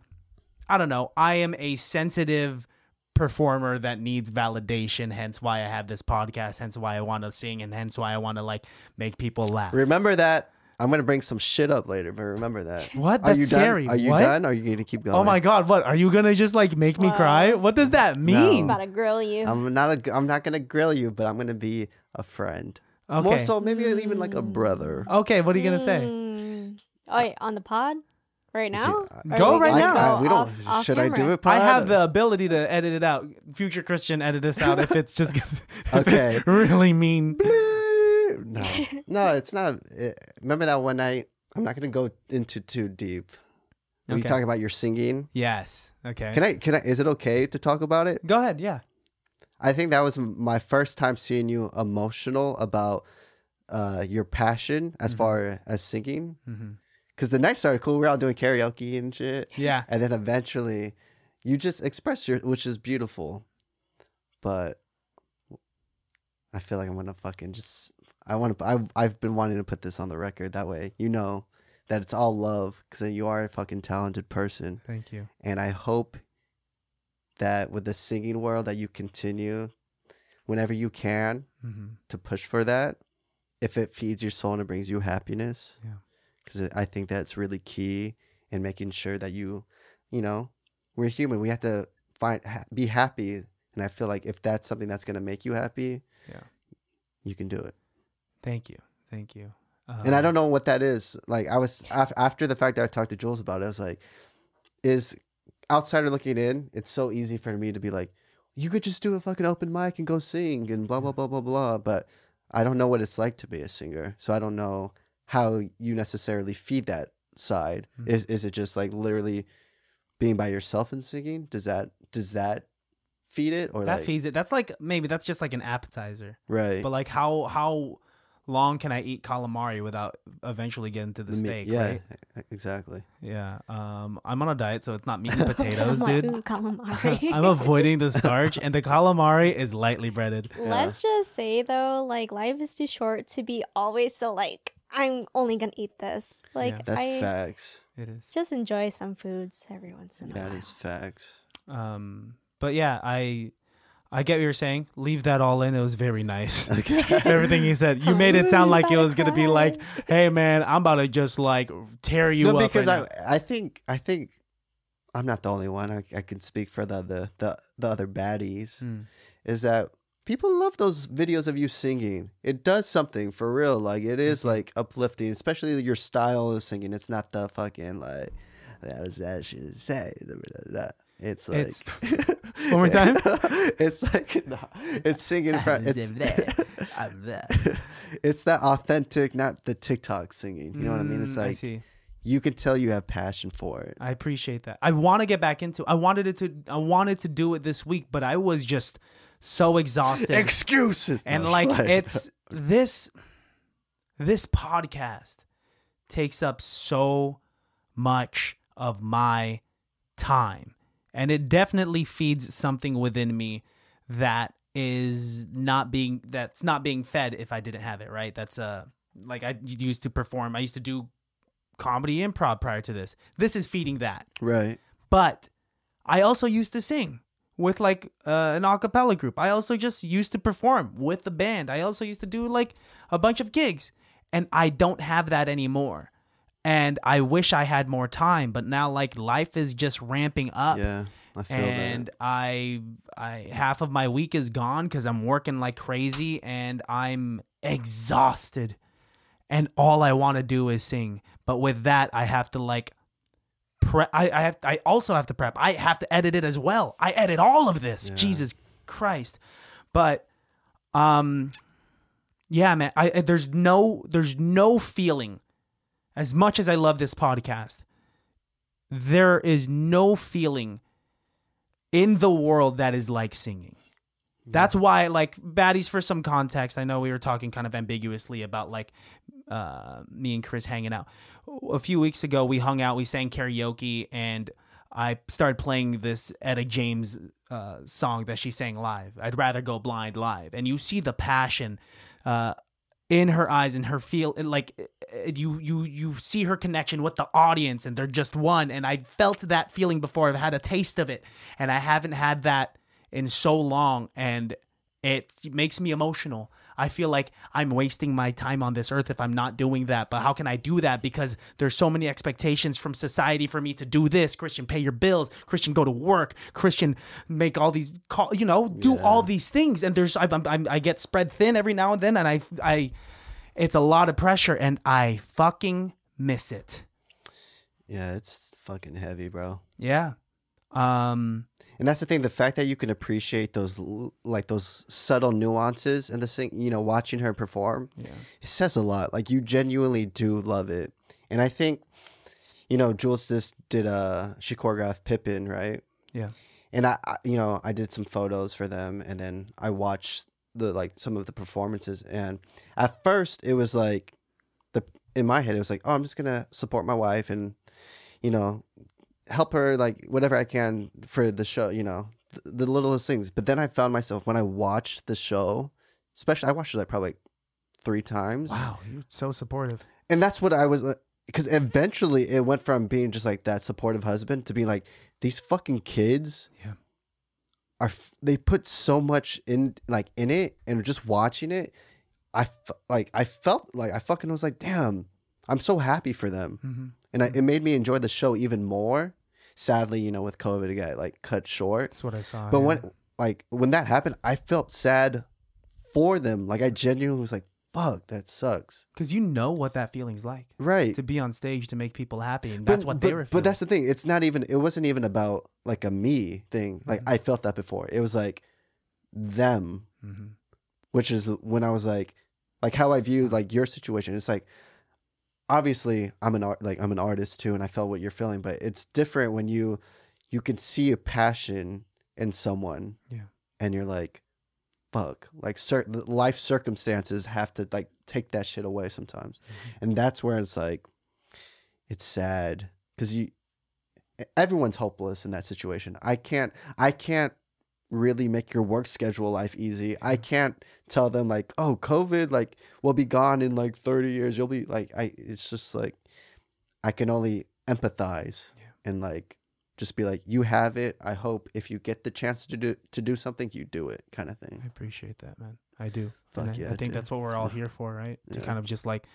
i don't know i am a sensitive performer that needs validation hence why i have this podcast hence why i want to sing and hence why i want to like make people laugh remember that. I'm gonna bring some shit up later, but remember that. What? Are That's you scary. done? Are you What? done? Are you going to keep going? oh my god what are you gonna just like make me cry what does that mean Not About to grill you. I'm not. A, I'm not gonna grill you, but I'm gonna be a friend. Okay. More okay so, maybe even like a brother. okay what are you gonna say Mm. Oh, wait, on the pod right now? I- Or Go right now. go I- we don't. off- off should I do camera? it? I have the ability to edit it out. Future Christian, edit this out if it's just if Okay. it's really mean. No, no, it's not. It, remember that one night? I'm not gonna go into too deep. Are you Okay. talking about your singing? Yes. Okay. Can I? Can I? Is it okay to talk about it? Go ahead. Yeah. I think that was my first time seeing you emotional about uh, your passion as Mm-hmm. far as singing. Because the night started cool. We were all doing karaoke and shit. Yeah. and then eventually you just express your which is beautiful but i feel like i'm gonna fucking just i want to I've, I've been wanting to put this on the record that way you know that it's all love because you are a fucking talented person Thank you. and i hope that with the singing world that you continue whenever you can hmm to push for that if it feeds your soul and it brings you happiness Yeah. because i think that's really key in making sure that you you know we're human we have to find ha- be happy and i feel like if that's something that's going to make you happy Yeah. you can do it Thank you. Thank you. and i Um, don't know what that is like i was af- after the fact that i talked to jules about it i was like is outsider looking in it's so easy for me to be like you could just do a fucking open mic and go sing and blah blah blah blah blah but i don't know what it's like to be a singer so i don't know how you necessarily feed that side Mhm. is is it just like literally being by yourself and singing does that does that feed it or that like feeds it. That's like maybe that's just like an appetizer. right But like how how long can I eat calamari without eventually getting to the The meat- steak? yeah Right? exactly Yeah. Um, I'm on a diet, so it's not meat and potatoes, I'm like, dude. Calamari. I'm avoiding the starch, and the calamari is lightly breaded. Let's just say though, like life is too short to be always so like I'm only gonna eat this. Like that's I facts It is. just enjoy some foods every once in a that while. is facts Um, but yeah, I I get what you're saying. Leave that all in. It was very nice. Okay. Everything he said. You made it sound like it was gonna be like, "Hey man, I'm about to just like tear you no, up." because right I I think I think I'm not the only one. I, I can speak for the the the, the other baddies. Mm. Is that people love those videos of you singing? It does something for real. Like it is Mm-hmm. like uplifting, especially your style of singing. It's not the fucking like that was that should say. It's like It's- One more time? it's like no, it's singing from it's there it's that authentic, not the TikTok singing. You know what I mean? It's Mm, I like see. you can tell you have passion for it. I appreciate that. I want to get back into. I wanted it to. I wanted to do it this week, but I was just so exhausted. Excuses and No, like like- it's this this podcast takes up so much of my time and it definitely feeds something within me that is not being that's not being fed if I didn't have it right that's uh like I used to perform I used to do comedy improv prior to this this is feeding that right. but I also used to sing with like uh, an a cappella group. I also just used to perform with the band. I also used to do like a bunch of gigs. And I don't have that anymore. And I wish I had more time, but now like life is just ramping up. Yeah, I feel And that. I I half of my week is gone cuz I'm working like crazy and I'm exhausted. And all I want to do is sing. But with that, I have to like prep. I, I have. I also have to prep. I have to edit it as well. I edit all of this. Jesus Christ! But, um, yeah, man. I- there's no there's no feeling. As much as I love this podcast, there is no feeling in the world that is like singing. That's why, like, baddies. For some context, I know we were talking kind of ambiguously about like uh, me and Chris hanging out. A few weeks ago, we hung out, we sang karaoke, and I started playing this Etta James uh, song that she sang live. I'd rather go blind live, and you see the passion uh, in her eyes and her feel like you you you see her connection with the audience, and they're just one. And I felt that feeling before. I've had a taste of it, and I haven't had that in so long, and it makes me emotional. I feel like I'm wasting my time on this earth if I'm not doing that. But how can I do that? Because there's so many expectations from society for me to do this. Christian, pay your bills. Christian, go to work. Christian, make all these call. You know, do all these things. And there's I, I'm, I'm, I get spread thin every now and then, and I I, it's a lot of pressure, and I fucking miss it. Yeah, it's fucking heavy, bro. Yeah. Um. And that's the thing. The fact that you can appreciate those like those subtle nuances and the thing you know, watching her perform, Yeah. it says a lot. Like you genuinely do love it. And I think, you know, Jules just did a she choreographed Pippin, right? Yeah. And I, I, you know, I did some photos for them, and then I watched the like some of the performances. And at first, it was like the in my head, it was like, oh, I'm just gonna support my wife and, you know, help her like whatever I can for the show. You know, the, the littlest things. But then I found myself when I watched the show, especially I watched it like probably like three times, Wow, you're so supportive. and that's what I was. Because eventually, it went from being just like that supportive husband to being like these fucking kids Yeah. are f- they put so much in like in it and just watching it i f- like i felt like i fucking was like damn i'm so happy for them Mm-hmm. and I, it made me enjoy the show even more sadly you know with covid it got like cut short That's what I saw. but yeah. when like when that happened i felt sad for them like i genuinely was like fuck that sucks because you know what that feeling's like right to be on stage to make people happy, and that's but, what but, they were. But that's the thing. It's not even. It wasn't even about like a me thing. Like Mm-hmm. I felt that before. It was like them, Mhm. which is when I was like, like how I view like your situation. It's like obviously I'm an art, like I'm an artist too, and I felt what you're feeling. But it's different when you you can see a passion in someone, Yeah. and you're like, fuck, like certain life circumstances have to like take that shit away sometimes, Mm-hmm. and that's where it's like, it's sad because you everyone's hopeless in that situation. I can't I can't really make your work schedule life easy. I can't tell them like, "Oh, COVID like will be gone in like 30 years. You'll be like I it's just like I can only empathize Yeah. and like just be like, you have it. I hope if you get the chance to do to do something, you do it, kind of thing. I appreciate that, man. I do. Fuck And I, yeah, I think dude. that's what we're all here for, right? To kind of just like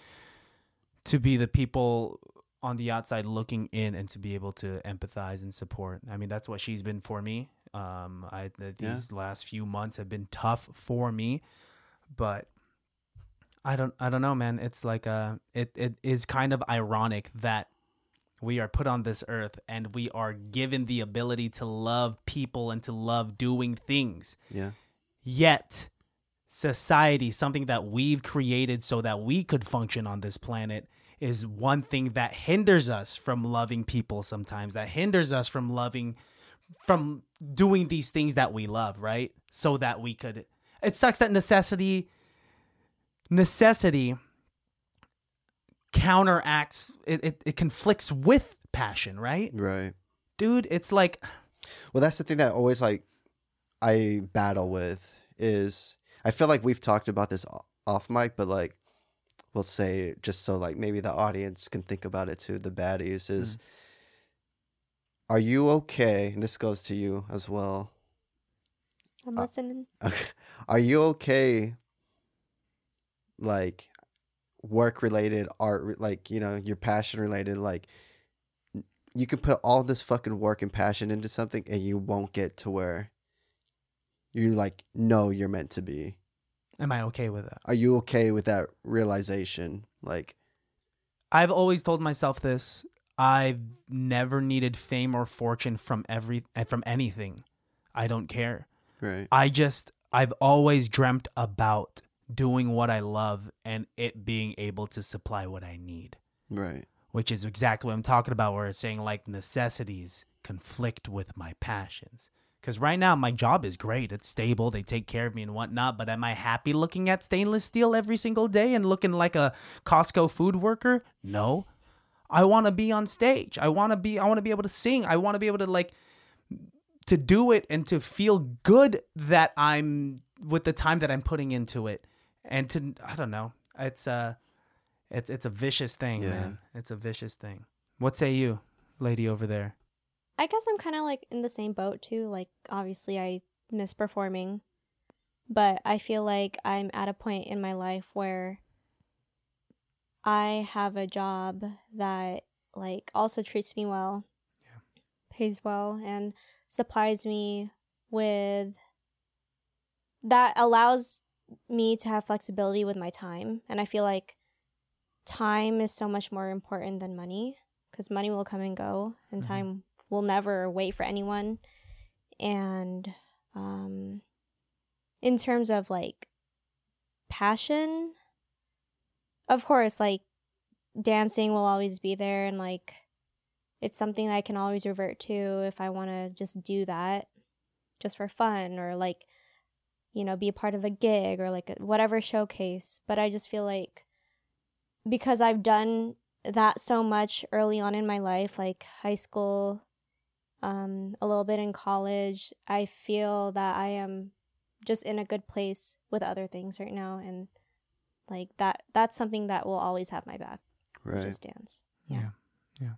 to be the people on the outside looking in and to be able to empathize and support. I mean, that's what she's been for me. Um, I th- Yeah. these last few months have been tough for me, but I don't I don't know, man. It's like uh it it is kind of ironic that we are put on this earth and we are given the ability to love people and to love doing things. Yeah. Yet, society, something that we've created so that we could function on this planet, is one thing that hinders us from loving people sometimes, that hinders us from loving, from doing these things that we love, right? So that we could. It sucks that necessity, necessity counteracts, it, it, it conflicts with passion, right? Right. Dude, it's like, Well, that's the thing that always like I battle with is I feel like we've talked about this off mic, but like we'll say just so like maybe the audience can think about it too. The baddies is, mm. Are you okay? And this goes to you as well. I'm Uh, listening. Are you okay? Like work related, art, like you know, your passion related, like you can put all this fucking work and passion into something, and you won't get to where you like know you're meant to be. am I okay with that? Are you okay with that realization? Like, I've always told myself this. I've never needed fame or fortune from every eh, from anything. I don't care. right, I just I've always dreamt about doing what I love and it being able to supply what I need, right, which is exactly what I'm talking about where it's saying like necessities conflict with my passions. Cause right now my job is great. It's stable. They take care of me and whatnot. But am I happy looking at stainless steel every single day and looking like a Costco food worker? No. I want to be on stage. I want to be. I want to be able to sing. I want to be able to like to do it and to feel good that I'm with the time that I'm putting into it. And to I don't know. It's uh it's it's a vicious thing, Yeah. man. It's a vicious thing. What say you, lady over there? I guess I'm kind of like in the same boat too. Like, obviously, I miss performing, but I feel like I'm at a point in my life where I have a job that like also treats me well, Yeah. pays well, and supplies me with that allows me to have flexibility with my time. And I feel like time is so much more important than money because money will come and go and Mhm. time will never wait for anyone and um in terms of like passion of course like dancing will always be there and like it's something that I can always revert to if I want to just do that just for fun or like you know be a part of a gig or like a, whatever showcase. But I just feel like because I've done that so much early on in my life, like high school, um, a little bit in college, I feel that I am just in a good place with other things right now, and like that that's something that will always have my back, which right. is dance. Yeah. Yeah.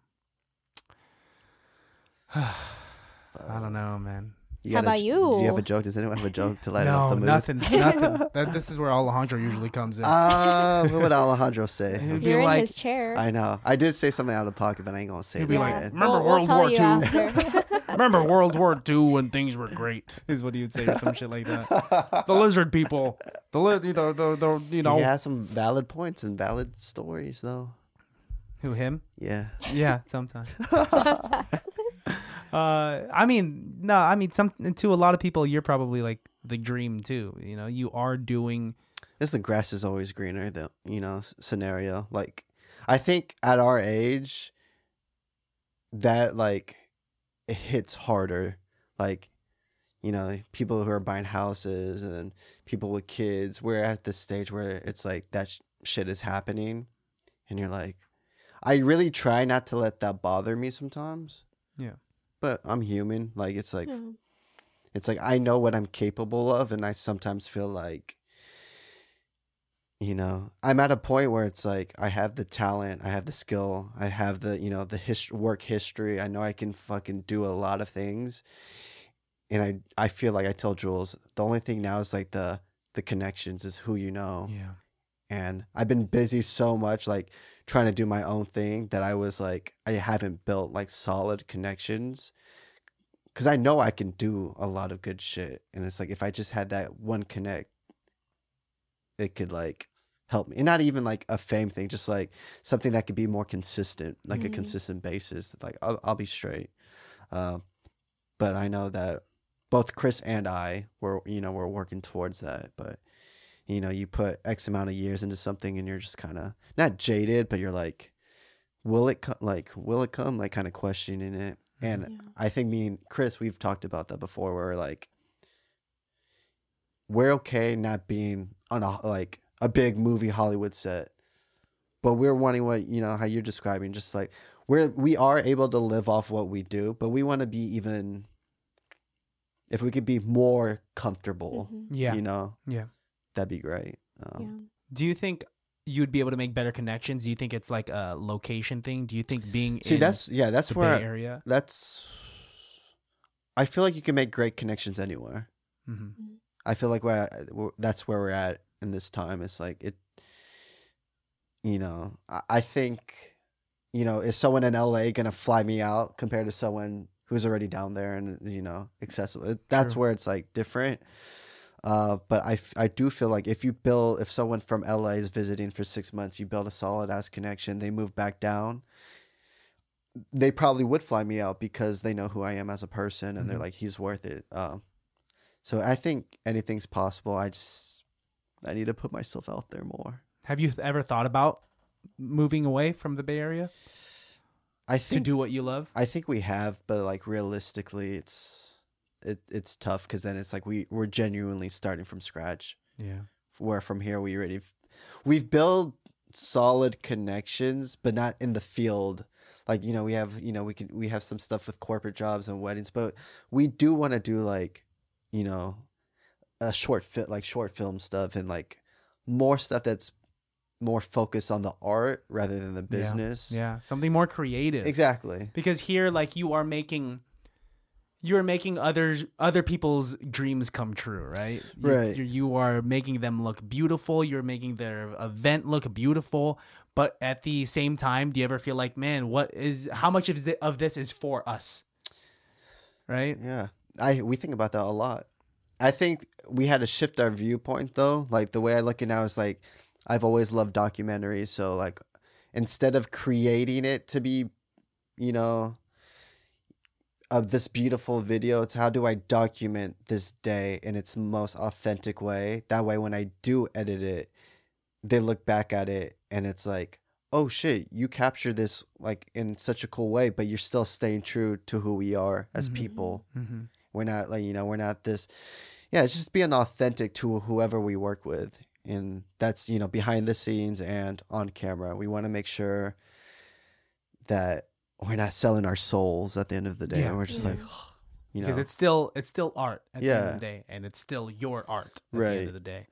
I don't know, man. You How got a about you? Do you have a joke? Does anyone have a joke to light up No, the mood? nothing, nothing. That, this is where Alejandro usually comes in. Ah, what would Alejandro say? He'd be You're in like, his chair. I know. I did say something out of pocket, but I ain't gonna say He'd it be yeah. like, "Remember we'll, we'll World tell War II?" Remember World War II when things were great? Is what he would say or some shit like that. The lizard people, the li- you know, the, the you know He has some valid points and valid stories, though. who him? Yeah. Yeah, sometimes. Uh, I mean, no, I mean, some to a lot of people, you're probably like the dream too. You know, you are doing. This the grass is always greener, the you know scenario. Like, I think at our age, that like it hits harder. Like, you know, people who are buying houses and people with kids. We're at this stage where it's like that sh- shit is happening, and you're like, I really try not to let that bother me sometimes. Yeah. But I'm human. Like it's like Mhm. it's like I know what I'm capable of, and I sometimes feel like, you know, I'm at a point where it's like I have the talent, I have the skill, I have the, you know, the his- work history. I know I can fucking do a lot of things. And I I feel like I tell Jules, the only thing now is like the the connections is who you know. Yeah. And I've been busy so much like trying to do my own thing that I was like I haven't built like solid connections. Cuz I know I can do a lot of good shit and it's like if I just had that one connect it could like help me. And not even like a fame thing just like something that could be more consistent like a Mhm. consistent basis like I'll, I'll be straight. Uh, but i know that both chris and i were you know we're working towards that but you know you put x amount of years into something and you're just kind of not jaded but you're like will it co- like will it come like kind of questioning it and Yeah. i think me and chris we've talked about that before where we're like we're okay not being on a like a big movie Hollywood set, but we're wanting what you know how you're describing, just like we're we are able to live off what we do, but we want to be even if we could be more comfortable, Mhm. Yeah. you know, Yeah. That'd be great. Um, yeah. Do you think you'd be able to make better connections? Do you think it's like a location thing? Do you think being See, in that's yeah, that's the where Bay Area? that's. I feel like you can make great connections anywhere. hmm I feel like where that's where we're at in this time. It's like it, you know. I, I think, you know, is someone in LA gonna fly me out compared to someone who's already down there and you know accessible? That's True. where it's like different. Uh, but I, f- I do feel like if you build if someone from LA is visiting for six months, you build a solid ass connection. They move back down. They probably would fly me out because they know who I am as a person, and they're Mhm. like, he's worth it. Um, so I think anything's possible. I just I need to put myself out there more. Have you ever thought about moving away from the Bay Area I to do what you love? I think we have, but like realistically, it's it it's tough because then it's like we we're genuinely starting from scratch. Yeah. Where from here we already we've built solid connections, but not in the field. Like you know we have you know we can we have some stuff with corporate jobs and weddings, but we do want to do like you know a short fit like short film stuff and like more stuff that's more focused on the art rather than the business. Yeah. Something more creative. Exactly. because here like you are making you're making others other people's dreams come true right you, Right. you, you are making them look beautiful you're making their event look beautiful but at the same time do you ever feel like man what is how much of, thi- of this is for us right Yeah. I we think about that a lot. I think we had to shift our viewpoint though. Like the way I look at it now is like I've always loved documentaries, so like instead of creating it to be, you know, of this beautiful video, it's how do I document this day in its most authentic way? That way when I do edit it, they look back at it and it's like, oh shit, you captured this like in such a cool way, but you're still staying true to who we are as Mhm. people. mm-hmm. We're not like, you know, we're not this. Yeah, it's just being authentic to whoever we work with. And that's, you know, behind the scenes and on camera. We want to make sure that we're not selling our souls at the end of the day. Yeah. We're just Yeah. like, you know, because it's still it's still art at the end of Yeah. the day and it's still your art at the end of the day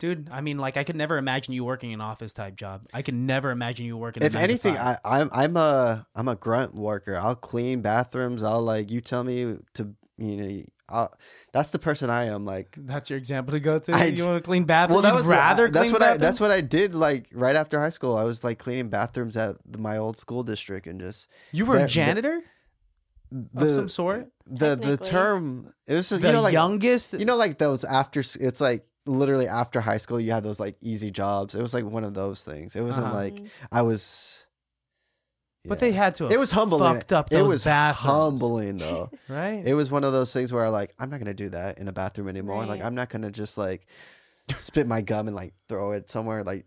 dude i mean like i could never imagine you working an office type job i could never imagine you working if nine anything. I, I'm I'm a I'm a grunt worker. I'll clean bathrooms. I'll like you tell me to you know. I'll, that's the person I am. Like That's your example to go to. I- you want to clean bathrooms? well, that You'd was rather that's clean what I that's what I did. Like right after high school, I was like cleaning bathrooms at the, my old school district and just you were a janitor the of some sort. the the term. It was just, The you know like youngest. you know like those after. s- It's like literally after high school, you had those like easy jobs. It was like one of those things. It wasn't Uh-huh. like Mhm. I was. But they had to. Have It was humbling. Fucked up it was bathrooms, humbling though. right? it was one of those things where I like I'm not gonna do that in a bathroom anymore. Like I'm not gonna just like spit my gum and like throw it somewhere like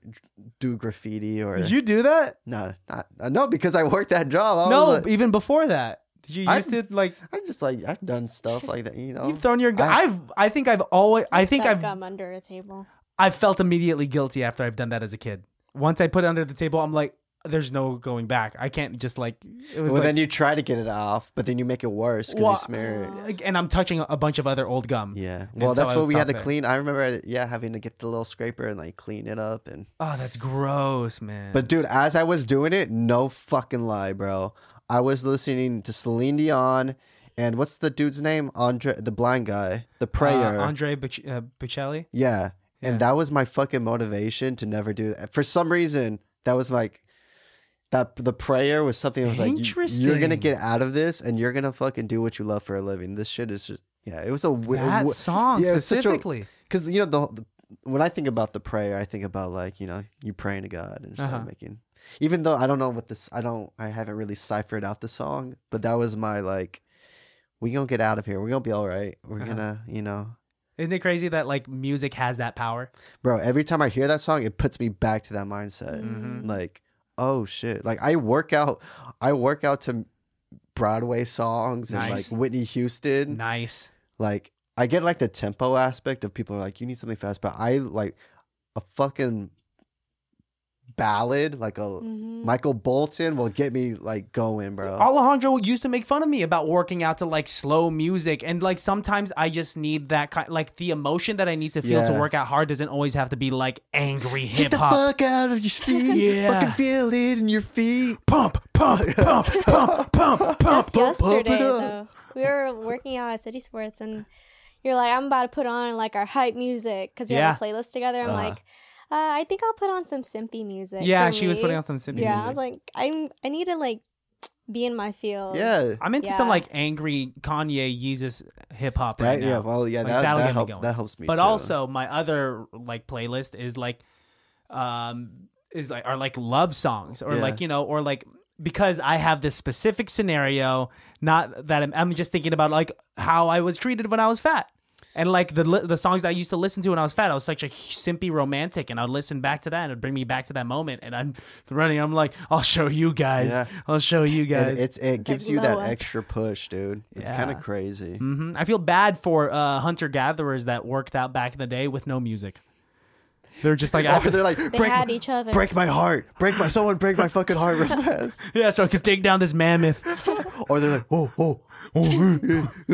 do graffiti or Did you do that? no not uh, no because I worked that job. I no, was, like, even before that. Did you I- used to like? I'm just like I've done stuff like that. You know, You've thrown your. gum. I- I've. I think I've always. I think I've. gum under a table. I've felt immediately guilty after I've done that as a kid. Once I put it under the table, I'm like, there's no going back. I can't just like it was Well, like, then you try to get it off, but then you make it worse because Well, you smear it. and I'm touching a bunch of other old gum. Yeah. Well, that's I what we had to it. clean. I remember, yeah, having to get the little scraper and like clean it up. And Oh, that's gross, man. but dude, as I was doing it, no fucking lie, bro. I was listening to Celine Dion and what's the dude's name? Andre, the blind guy, the prayer. uh, Andre Boc- uh, Bocelli. Yeah. Yeah. And that was my fucking motivation to never do that. For some reason, that was like that the prayer was something that was like you- you're gonna get out of this and you're gonna fucking do what you love for a living. This shit is just yeah, it was a That wi- song yeah, it's such a- specifically. because you know the, the when I think about the prayer, I think about like you know you praying to God and just Uh-huh. making. Even though I don't know what this, I don't, I haven't really ciphered out the song, but that was my like, we gonna get out of here. We're gonna be all right. We're Uh-huh. gonna, you know, Isn't it crazy that like music has that power? bro. Every time I hear that song, it puts me back to that mindset. Mhm. Like, oh shit! Like I work out, I work out to Broadway songs and like Whitney Houston. Nice. like I get like the tempo aspect of people are like, you need something fast, but I like a fucking ballad, like a Mhm. Michael Bolton will get me like going, bro. Alejandro used to make fun of me about working out to like slow music, and like sometimes I just need that kind, like the emotion that I need to feel to work out hard doesn't always have to be like angry hip hop. Get hip the hop. fuck out of your feet. Yeah. Fucking feel it in your feet. Pump, pump, pump, pump, pump, pump. Just pump- pump it up. though, we were working out at City Sports, and you're like, "I'm about to put on like our hype music because we have a playlist together." I'm Uh-huh. like, uh, "I think I'll put on some simpy music." Yeah, for she was putting on some simpy music. Yeah, music. I was like, I'm. I need to like be in my field. Yeah. I'm into some like angry Kanye Yeezus hip hop That, right now. yeah, well, yeah, Like, that, that'll that, get me going. that helps me. but too. also my other like playlist is like um is like are like love songs or Yeah. like you know or like because I have this specific scenario not that I'm, I'm just thinking about like how I was treated when I was fat and like the the songs that I used to listen to when I was fat I was such a simpy romantic and I'd listen back to that and it'd bring me back to that moment and I'm running I'm like I'll show you guys Yeah. I'll show you And guys it's it gives you that extra push, dude. It's kind of crazy. hmm I feel bad for uh, hunter gatherers that worked out back in the day with no music. They're just like, I, Oh, they're like, They break, had my, each other. break my heart, break my, someone break my fucking heart real fast. yeah, so I could take down this mammoth. Or they're like, oh, oh,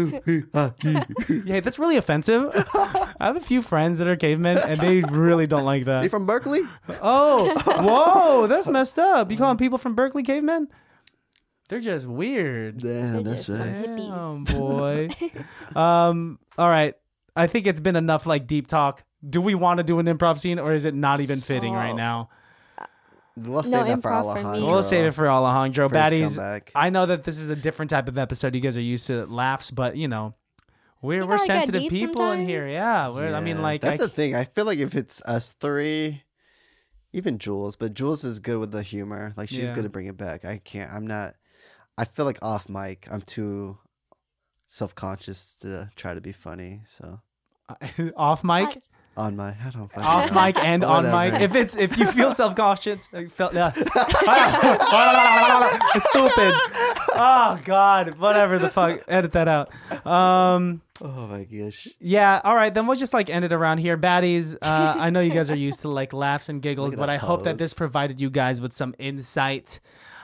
Yeah, that's really offensive. I have a few friends that are cavemen, and they really don't like that. you from Berkeley? Oh, whoa, that's messed up. You calling people from Berkeley cavemen? They're just weird. Damn, that's right. some Oh boy. um. All right. I think it's been enough like deep talk. Do we want to do an improv scene, or is it not even fitting right Oh. now? We'll No save that for improv for me. Alejandro. We'll save it for Alejandro. For Baddies, comeback. I know that this is a different type of episode. You guys are used to laughs, but you know, we're We we're gotta get sensitive deep people in here. sometimes. Yeah, we're, I mean, Yeah, like, that's I, the thing. I feel like if it's us three, even Jules, but Jules is good with the humor. Like she's Yeah. good to bring it back. I can't. I'm not. I feel like off mic, I'm too self conscious to try to be funny. So off mic, What? On my, I don't. fucking off mic, and on mic. If it's if you feel self conscious, felt yeah. stupid. Oh God, whatever the fuck. Edit that out. Um. Oh my gosh. Yeah, all right, then we'll just like end it around here. Baddies, uh, I know you guys are used to like laughs and giggles, but I hope that this provided you guys with some insight.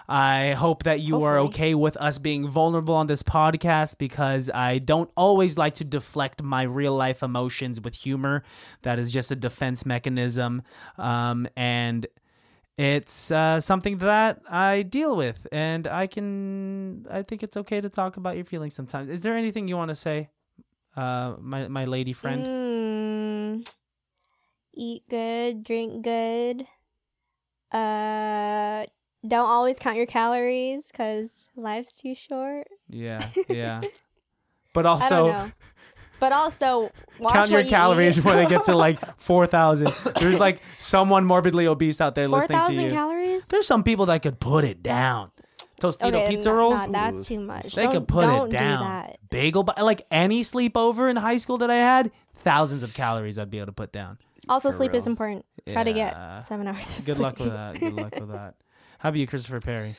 I hope that you are okay with us being vulnerable on this podcast because I don't always like to deflect my real life emotions with humor. That is just a defense mechanism. Um, and it's uh, something that I deal with, and I can. I think it's okay to talk about your feelings sometimes. Is there anything you want to say, uh, my my lady friend? Mm, eat good, drink good. Uh, don't always count your calories because life's too short. Yeah, yeah. But also. But also, watch count your what you calories eat. when it gets to like four thousand. There's like someone morbidly obese out there Four listening to thousand you. calories. There's some people that could put it down. Tostito Okay, pizza nah, rolls. nah, that's too much. They don't, could put don't it down. Do that. Bagel, bu- like any sleepover in high school that I had, thousands of calories I'd be able to put down. Also, For sleep is real. important. Try to get seven hours. Of Good luck with that. Good luck with that. How about you, Christopher Perry?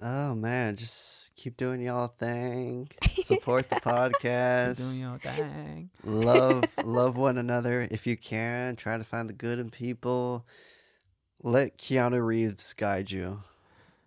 Oh man, just keep doing y'all thing. Support the Keep doing podcast. your thing. love love one another if you can. Try to find the good in people. Let Keanu Reeves guide you.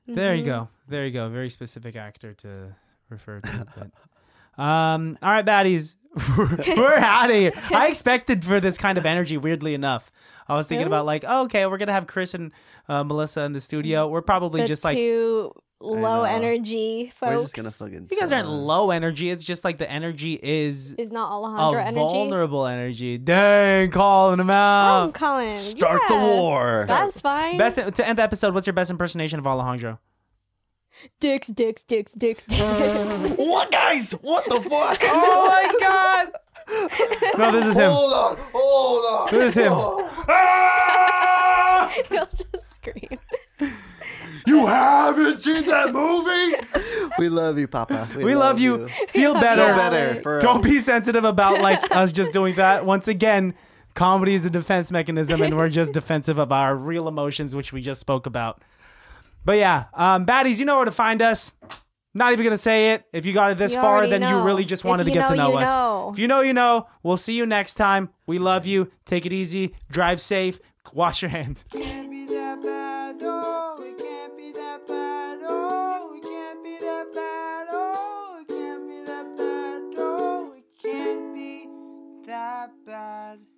There you Mm-hmm. go. There you go. Very specific actor to refer to. But. Um, all right, baddies. we're out of here. I expected for this kind of energy, weirdly enough. I was thinking Really? about like, oh, okay, we're gonna have Chris and uh, Melissa in the studio. We're probably The just like two low energy folks. We're just gonna fucking. you guys aren't suck. low energy. It's just like the energy is is not a Alejandro energy. vulnerable energy. Dang, calling him Oh, out. Colin. Start the war. That's fine. Best to end the episode. What's your best impersonation of Alejandro? Dicks, dicks, dicks, dicks, dicks. what guys? What the fuck? Oh my god! No, this is him. Hold on, hold on. This is him. Ah! He'll just scream. You haven't seen that movie? we love you, Papa. We love you. Feel Yeah, better. yeah. Better. For Don't be sensitive about like us just doing that. Once again, comedy is a defense mechanism, and we're just defensive of our real emotions, which we just spoke about. But yeah, um, baddies, you know where to find us. Not even gonna say it. If you got it this you far, then know. you really just wanted to get know, to know us. Know. If you know, you know. We'll see you next time. We love you. Take it easy. Drive safe. Wash your hands. bad.